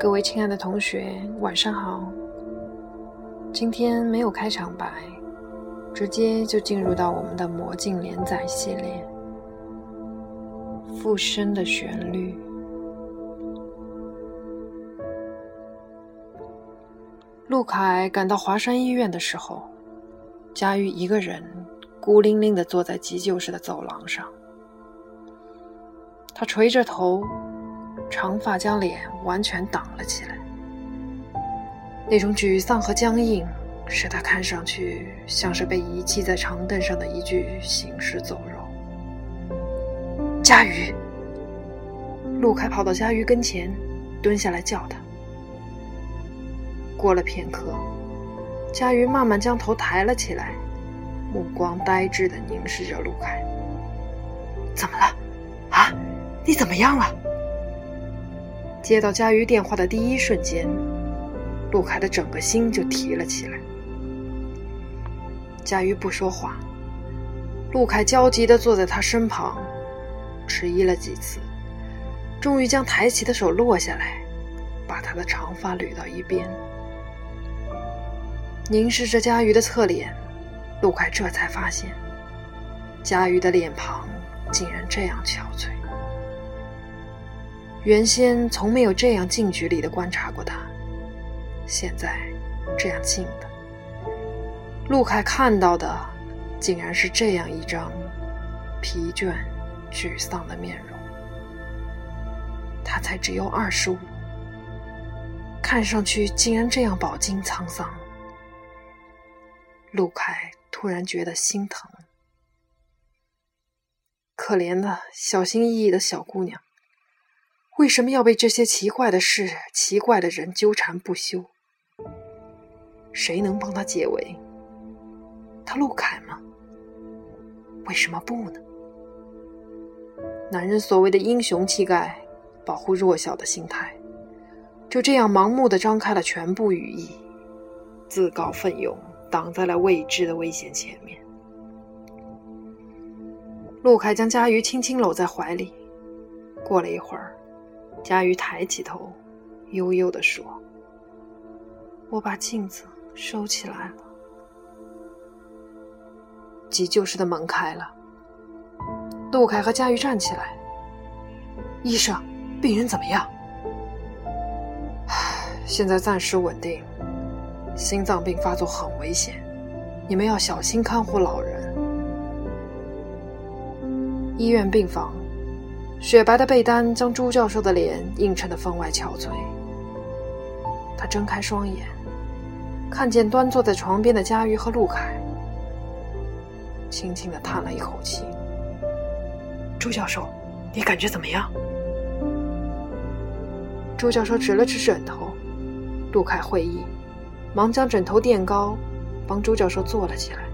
各位亲爱的同学，晚上好。今天没有开场白，直接就进入到我们的魔镜连载系列《附身的旋律》。陆凯赶到华山医院的时候，佳玉一个人孤零零的坐在急救室的走廊上，他垂着头。长发将脸完全挡了起来，那种沮丧和僵硬使他看上去像是被遗弃在长凳上的一具行尸走肉。佳瑜，陆凯跑到佳瑜跟前，蹲下来叫他。过了片刻，佳瑜慢慢将头抬了起来，目光呆滞的凝视着陆凯。怎么了？啊，你怎么样了？接到佳瑜电话的第一瞬间，陆凯的整个心就提了起来。佳瑜不说话，陆凯焦急地坐在他身旁，迟疑了几次，终于将抬起的手落下来，把他的长发捋到一边。凝视着佳瑜的侧脸，陆凯这才发现，佳瑜的脸庞竟然这样憔悴。原先从没有这样近距离的观察过他，现在这样近的，陆凯看到的竟然是这样一张疲倦、沮丧的面容。他才只有二十五，看上去竟然这样饱经沧桑。陆凯突然觉得心疼，可怜的小心翼翼的小姑娘。为什么要被这些奇怪的事、奇怪的人纠缠不休？谁能帮他解围？他陆凯吗？为什么不呢？男人所谓的英雄气概、保护弱小的心态，就这样盲目的张开了全部羽翼，自告奋勇挡在了未知的危险前面。陆凯将佳瑜轻轻搂在怀里，过了一会儿。佳瑜抬起头，悠悠地说：“我把镜子收起来了。”急救室的门开了，陆凯和佳瑜站起来。医生，病人怎么样？现在暂时稳定，心脏病发作很危险，你们要小心看护老人。医院病房。雪白的被单将朱教授的脸映衬得分外憔悴。他睁开双眼，看见端坐在床边的佳瑜和陆凯，轻轻的叹了一口气：“朱教授，你感觉怎么样？”朱教授指了指枕头，陆凯会意，忙将枕头垫高，帮朱教授坐了起来。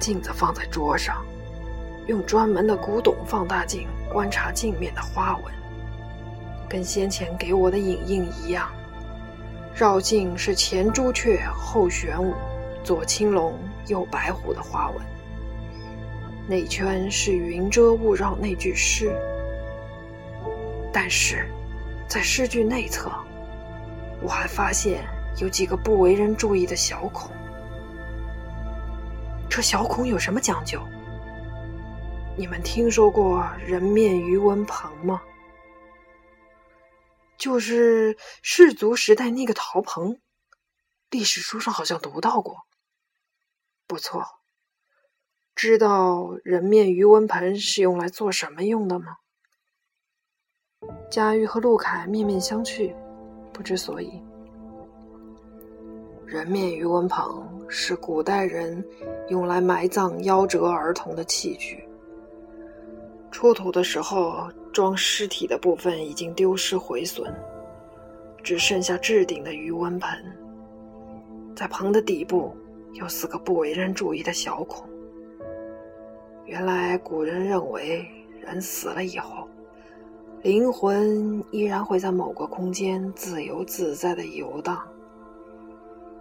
镜子放在桌上，用专门的古董放大镜观察镜面的花纹，跟先前给我的影印一样。绕镜是前朱雀后玄武，左青龙右白虎的花纹。内圈是云遮雾绕那句诗，但是在诗句内侧，我还发现有几个不为人注意的小孔。这小孔有什么讲究？你们听说过人面鱼纹盆吗？就是氏族时代那个陶盆，历史书上好像读到过。不错，知道人面鱼纹盆是用来做什么用的吗？佳玉和陆凯面面相觑，不知所以。人面鱼纹盆是古代人用来埋葬夭折儿童的器具。出土的时候，装尸体的部分已经丢失毁损，只剩下置顶的鱼温盆。在盆的底部有四个不为人注意的小孔。原来古人认为，人死了以后，灵魂依然会在某个空间自由自在的游荡。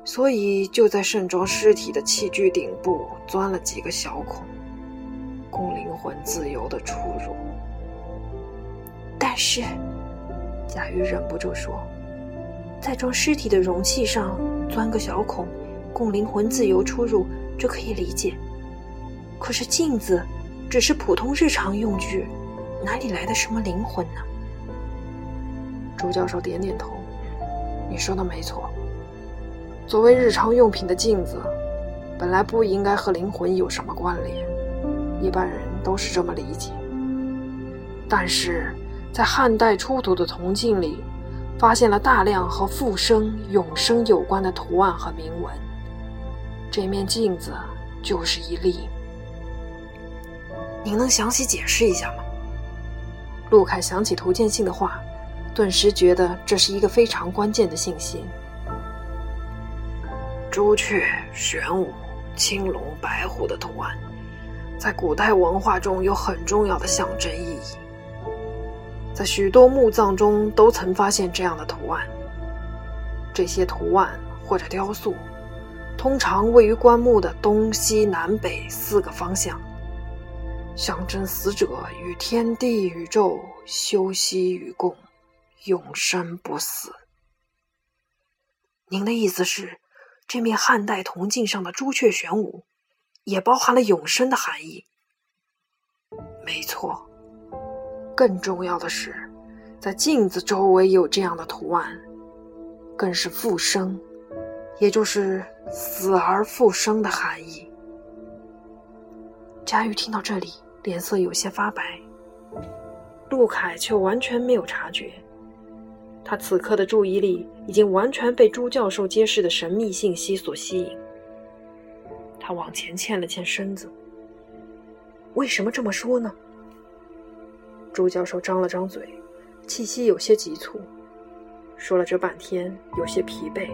所以，就在盛装尸体的器具顶部钻了几个小孔，供灵魂自由的出入。但是，贾玉忍不住说：“在装尸体的容器上钻个小孔，供灵魂自由出入，这可以理解。可是镜子只是普通日常用具，哪里来的什么灵魂呢？”朱教授点点头：“你说的没错。作为日常用品的镜子，本来不应该和灵魂有什么关联，一般人都是这么理解。但是……”在汉代出土的铜镜里，发现了大量和复生、永生有关的图案和铭文。这面镜子就是一例。您能详细解释一下吗？陆凯想起涂建信的话，顿时觉得这是一个非常关键的信息。朱雀、玄武、青龙、白虎的图案，在古代文化中有很重要的象征意义。在许多墓葬中都曾发现这样的图案。这些图案或者雕塑，通常位于棺木的东西南北四个方向，象征死者与天地宇宙休息与共，永生不死。您的意思是，这面汉代铜镜上的朱雀玄武，也包含了永生的含义？没错。更重要的是，在镜子周围有这样的图案，更是复生，也就是死而复生的含义。佳玉听到这里，脸色有些发白，陆凯却完全没有察觉。他此刻的注意力已经完全被朱教授揭示的神秘信息所吸引。他往前欠了欠身子。为什么这么说呢？朱教授张了张嘴，气息有些急促，说了这半天有些疲惫，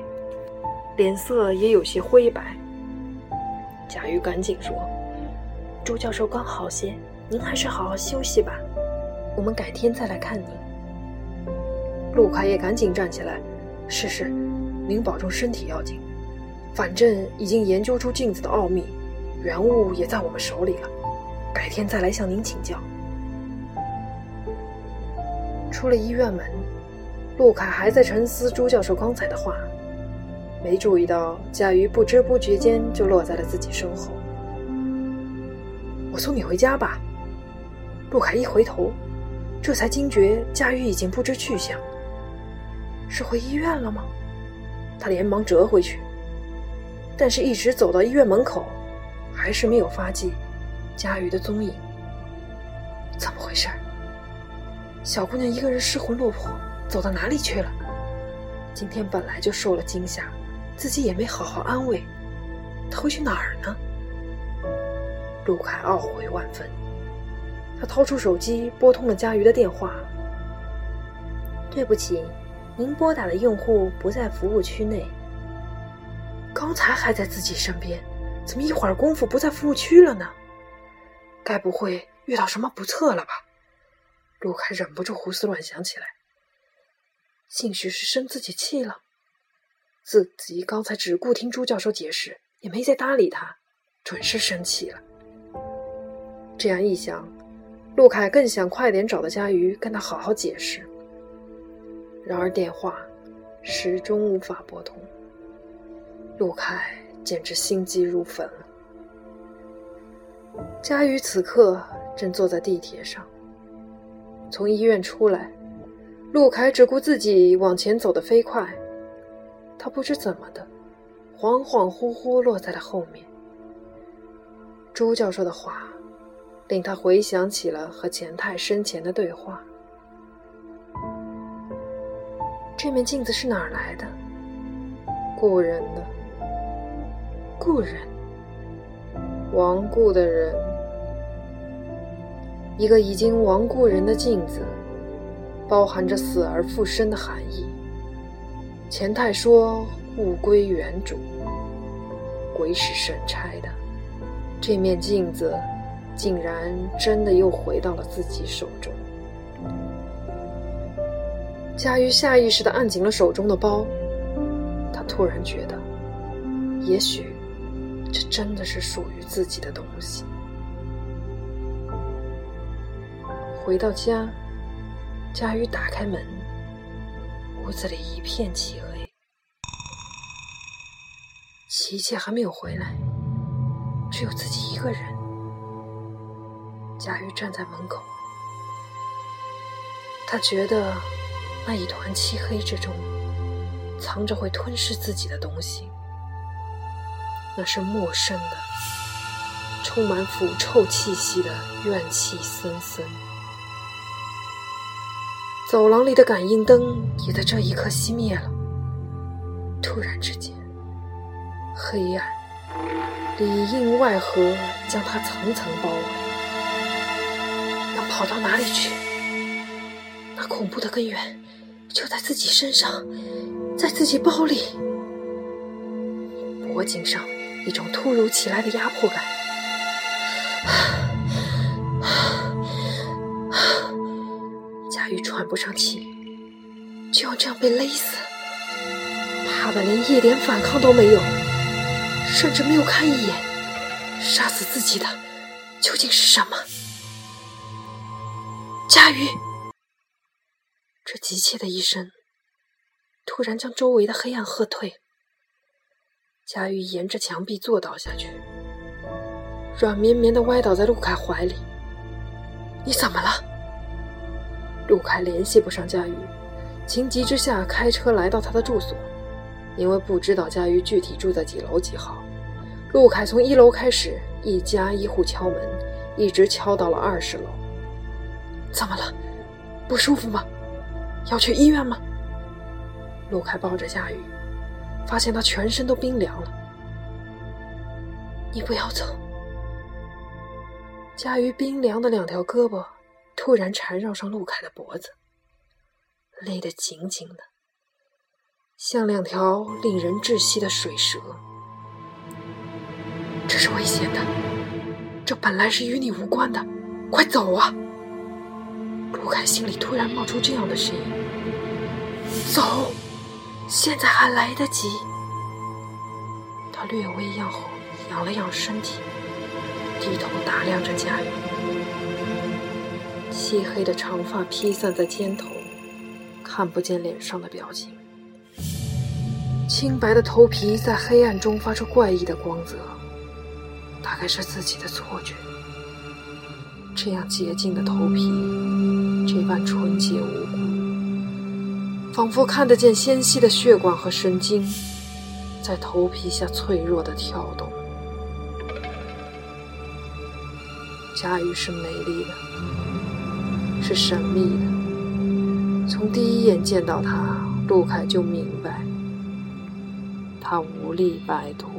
脸色也有些灰白。贾玉赶紧说：“朱教授刚好些，您还是好好休息吧，我们改天再来看您。”陆凯也赶紧站起来：“是是，您保重身体要紧。反正已经研究出镜子的奥秘，原物也在我们手里了，改天再来向您请教。”出了医院门，陆凯还在沉思朱教授刚才的话，没注意到佳瑜不知不觉间就落在了自己身后。我送你回家吧。陆凯一回头，这才惊觉佳瑜已经不知去向。是回医院了吗？他连忙折回去，但是一直走到医院门口，还是没有发现佳瑜的踪影。怎么回事？小姑娘一个人失魂落魄，走到哪里去了？今天本来就受了惊吓，自己也没好好安慰，她会去哪儿呢？陆凯懊悔万分，他掏出手机拨通了佳瑜的电话。对不起，您拨打的用户不在服务区内。刚才还在自己身边，怎么一会儿功夫不在服务区了呢？该不会遇到什么不测了吧？陆凯忍不住胡思乱想起来，兴许是生自己气了。自己刚才只顾听朱教授解释，也没再搭理他，准是生气了。这样一想，陆凯更想快点找到佳瑜，跟他好好解释。然而电话始终无法拨通，陆凯简直心急如焚了。佳瑜此刻正坐在地铁上。从医院出来，陆凯只顾自己往前走得飞快。他不知怎么的，恍恍惚惚落在了后面。朱教授的话，令他回想起了和钱太生前的对话。这面镜子是哪儿来的？故人的。故人。亡故的人。一个已经亡故人的镜子，包含着死而复生的含义。钱太说：“物归原主。”鬼使神差的，这面镜子竟然真的又回到了自己手中。佳瑜下意识地按紧了手中的包，他突然觉得，也许这真的是属于自己的东西。回到家，佳玉打开门，屋子里一片漆黑。琪琪还没有回来，只有自己一个人。佳玉站在门口，他觉得那一团漆黑之中藏着会吞噬自己的东西，那是陌生的、充满腐臭气息的怨气森森。走廊里的感应灯也在这一刻熄灭了。突然之间，黑暗里应外合将他层层包围。要跑到哪里去？那恐怖的根源就在自己身上，在自己包里。脖颈上一种突如其来的压迫感。佳玉喘不上气，就要这样被勒死，怕的连一点反抗都没有，甚至没有看一眼，杀死自己的究竟是什么？佳玉，这急切的一声，突然将周围的黑暗喝退。佳玉沿着墙壁坐倒下去，软绵绵的歪倒在陆凯怀里。你怎么了？陆凯联系不上佳玉，情急之下开车来到他的住所。因为不知道佳玉具体住在几楼几号，陆凯从一楼开始，一家一户敲门，一直敲到了二十楼。怎么了？不舒服吗？要去医院吗？陆凯抱着佳雨，发现她全身都冰凉了。你不要走。佳雨冰凉的两条胳膊。突然缠绕上陆凯的脖子，勒得紧紧的，像两条令人窒息的水蛇。这是危险的，这本来是与你无关的，快走啊！陆凯心里突然冒出这样的声音：“走，现在还来得及。”他略微仰后，仰了仰身体，低头打量着佳玉。漆黑的长发披散在肩头，看不见脸上的表情。清白的头皮在黑暗中发出怪异的光泽，大概是自己的错觉。这样洁净的头皮，这般纯洁无辜，仿佛看得见纤细的血管和神经，在头皮下脆弱的跳动。佳玉是美丽的。是神秘的。从第一眼见到他，陆凯就明白，他无力摆脱。